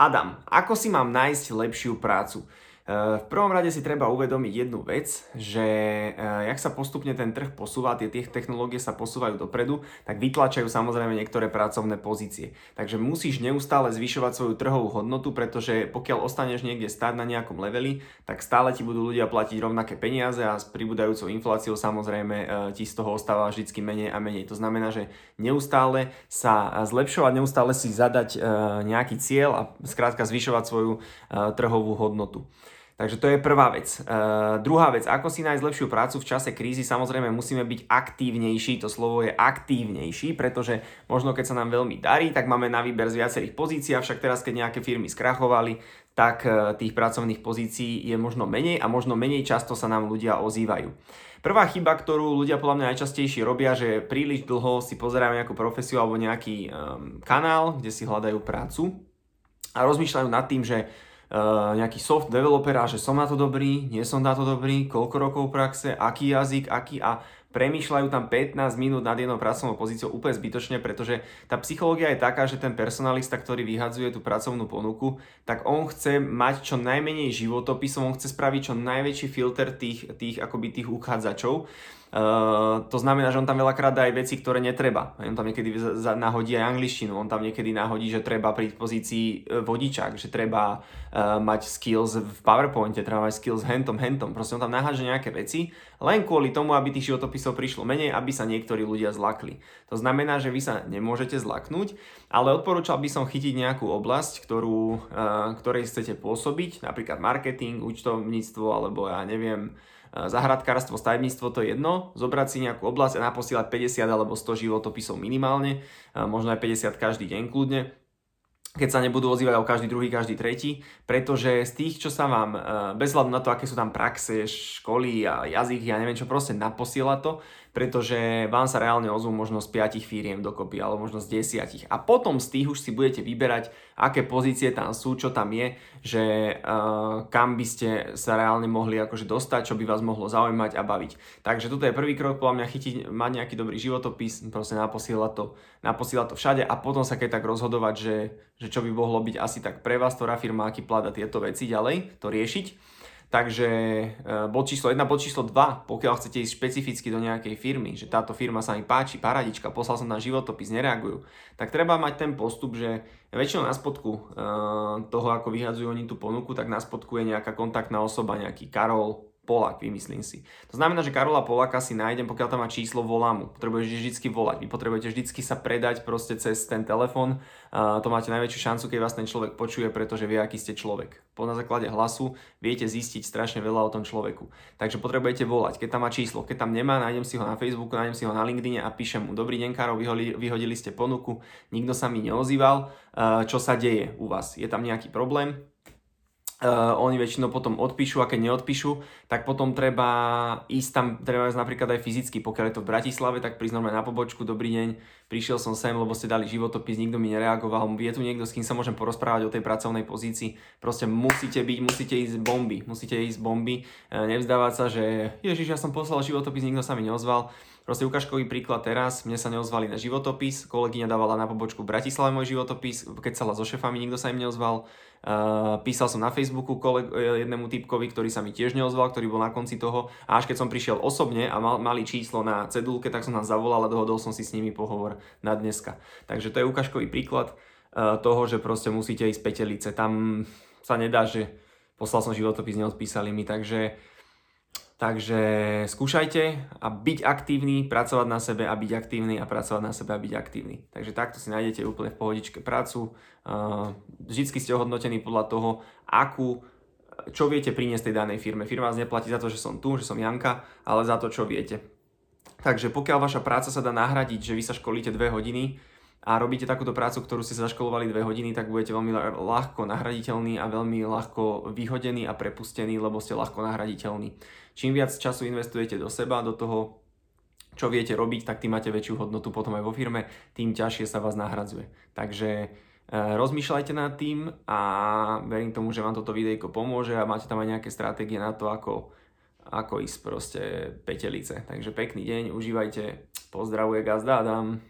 Adam, ako si mám nájsť lepšiu prácu? V prvom rade si treba uvedomiť jednu vec, že eh, jak sa postupne ten trh posúva, tie, tie technológie sa posúvajú dopredu, tak vytlačajú samozrejme niektoré pracovné pozície. Takže musíš neustále zvyšovať svoju trhovú hodnotu, pretože pokiaľ ostaneš niekde stáť na nejakom leveli, tak stále ti budú ľudia platiť rovnaké peniaze a s pribúdajúcou infláciou samozrejme eh, ti z toho ostáva vždy menej a menej. To znamená, že neustále sa zlepšovať, neustále si zadať nejaký cieľ a skrátka zvyšovať svoju trhovú hodnotu. Takže to je prvá vec. Uh, druhá vec, ako si nájsť lepšiu prácu v čase krízy, samozrejme musíme byť aktívnejší, to slovo je aktívnejší, pretože možno keď sa nám veľmi darí, tak máme na výber z viacerých pozícií, avšak teraz keď nejaké firmy skrachovali, tak uh, tých pracovných pozícií je možno menej a možno menej často sa nám ľudia ozývajú. Prvá chyba, ktorú ľudia podľa mňa najčastejšie robia, že príliš dlho si pozerajú nejakú profesiu alebo nejaký um, kanál, kde si hľadajú prácu a rozmýšľajú nad tým, že Uh, nejaký soft developer a že som na to dobrý, nie som na to dobrý, koľko rokov praxe, aký jazyk, aký a premýšľajú tam 15 minút nad jednou pracovnou pozíciou úplne zbytočne, pretože tá psychológia je taká, že ten personalista, ktorý vyhadzuje tú pracovnú ponuku, tak on chce mať čo najmenej životopisov, on chce spraviť čo najväčší filter tých, tých, akoby tých uchádzačov Uh, to znamená, že on tam veľakrát dá aj veci, ktoré netreba. On tam niekedy nahodí aj angličtinu, on tam niekedy nahodí, že treba pri pozícii e, vodičák, že treba uh, mať skills v PowerPointe, treba mať skills hentom, hentom. Proste on tam naháže nejaké veci, len kvôli tomu, aby tých životopisov prišlo menej, aby sa niektorí ľudia zlakli. To znamená, že vy sa nemôžete zlaknúť, ale odporúčal by som chytiť nejakú oblasť, ktorú, uh, ktorej chcete pôsobiť, napríklad marketing, účtovníctvo, alebo ja neviem, zahradkárstvo, stavebníctvo, to je jedno, zobrať si nejakú oblasť a naposielať 50 alebo 100 životopisov minimálne, možno aj 50 každý deň kľudne, keď sa nebudú ozývať o každý druhý, každý tretí, pretože z tých, čo sa vám, bez hľadu na to, aké sú tam praxe, školy a jazyky, ja neviem čo, proste naposiela to, pretože vám sa reálne ozvú možno z 5 firiem dokopy, alebo možno z 10. A potom z tých už si budete vyberať, aké pozície tam sú, čo tam je, že uh, kam by ste sa reálne mohli akože dostať, čo by vás mohlo zaujímať a baviť. Takže toto je prvý krok, podľa mňa chytiť, mať nejaký dobrý životopis, proste naposielať to, naposielať to všade a potom sa keď tak rozhodovať, že, že čo by mohlo byť asi tak pre vás, ktorá firma, aký plat a tieto veci ďalej, to riešiť. Takže e, bod číslo 1, bod číslo 2, pokiaľ chcete ísť špecificky do nejakej firmy, že táto firma sa mi páči, paradička, poslal som na životopis, nereagujú, tak treba mať ten postup, že väčšinou na spodku e, toho, ako vyhadzujú oni tú ponuku, tak na spodku je nejaká kontaktná osoba, nejaký Karol, Polak, vymyslím si. To znamená, že Karola Polaka si nájdem, pokiaľ tam má číslo, volám mu. Potrebuješ vždy volať. Vy potrebujete vždy sa predať proste cez ten telefon. Uh, to máte najväčšiu šancu, keď vás ten človek počuje, pretože vie, aký ste človek. Po na základe hlasu viete zistiť strašne veľa o tom človeku. Takže potrebujete volať. Keď tam má číslo, keď tam nemá, nájdem si ho na Facebooku, nájdem si ho na LinkedIn a píšem mu, dobrý deň, Karol, vyhodili, vyhodili ste ponuku, nikto sa mi neozýval, uh, čo sa deje u vás? Je tam nejaký problém? Uh, oni väčšinou potom odpíšu a keď neodpíšu, tak potom treba ísť tam, treba ísť napríklad aj fyzicky, pokiaľ je to v Bratislave, tak prísť na pobočku, dobrý deň, prišiel som sem, lebo ste dali životopis, nikto mi nereagoval, je tu niekto, s kým sa môžem porozprávať o tej pracovnej pozícii, proste musíte byť, musíte ísť bomby, musíte ísť bomby, uh, nevzdávať sa, že ježiš, ja som poslal životopis, nikto sa mi neozval, Proste ukážkový príklad teraz, mne sa neozvali na životopis, kolegyňa dávala na pobočku Bratislave môj životopis, keď sa so šefami, nikto sa im neozval. Písal som na Facebooku koleg- jednému typkovi, ktorý sa mi tiež neozval, ktorý bol na konci toho. A až keď som prišiel osobne a mal, mali číslo na cedulke, tak som nás zavolal a dohodol som si s nimi pohovor na dneska. Takže to je ukážkový príklad toho, že proste musíte ísť petelice. Tam sa nedá, že poslal som životopis, neodpísali mi, takže Takže skúšajte a byť aktívny, pracovať na sebe a byť aktívny a pracovať na sebe a byť aktívny. Takže takto si nájdete úplne v pohodičke prácu. Vždycky ste ohodnotení podľa toho, akú, čo viete priniesť tej danej firme. Firma vás neplatí za to, že som tu, že som Janka, ale za to, čo viete. Takže pokiaľ vaša práca sa dá nahradiť, že vy sa školíte 2 hodiny, a robíte takúto prácu, ktorú ste zaškolovali dve hodiny, tak budete veľmi ľahko nahraditeľný a veľmi ľahko vyhodený a prepustený, lebo ste ľahko nahraditeľný. Čím viac času investujete do seba, do toho, čo viete robiť, tak tým máte väčšiu hodnotu potom aj vo firme, tým ťažšie sa vás nahradzuje. Takže e, rozmýšľajte nad tým a verím tomu, že vám toto videjko pomôže a máte tam aj nejaké stratégie na to, ako, ako ísť proste petelice. Takže pekný deň, užívajte, pozdravuje Gazda Adam.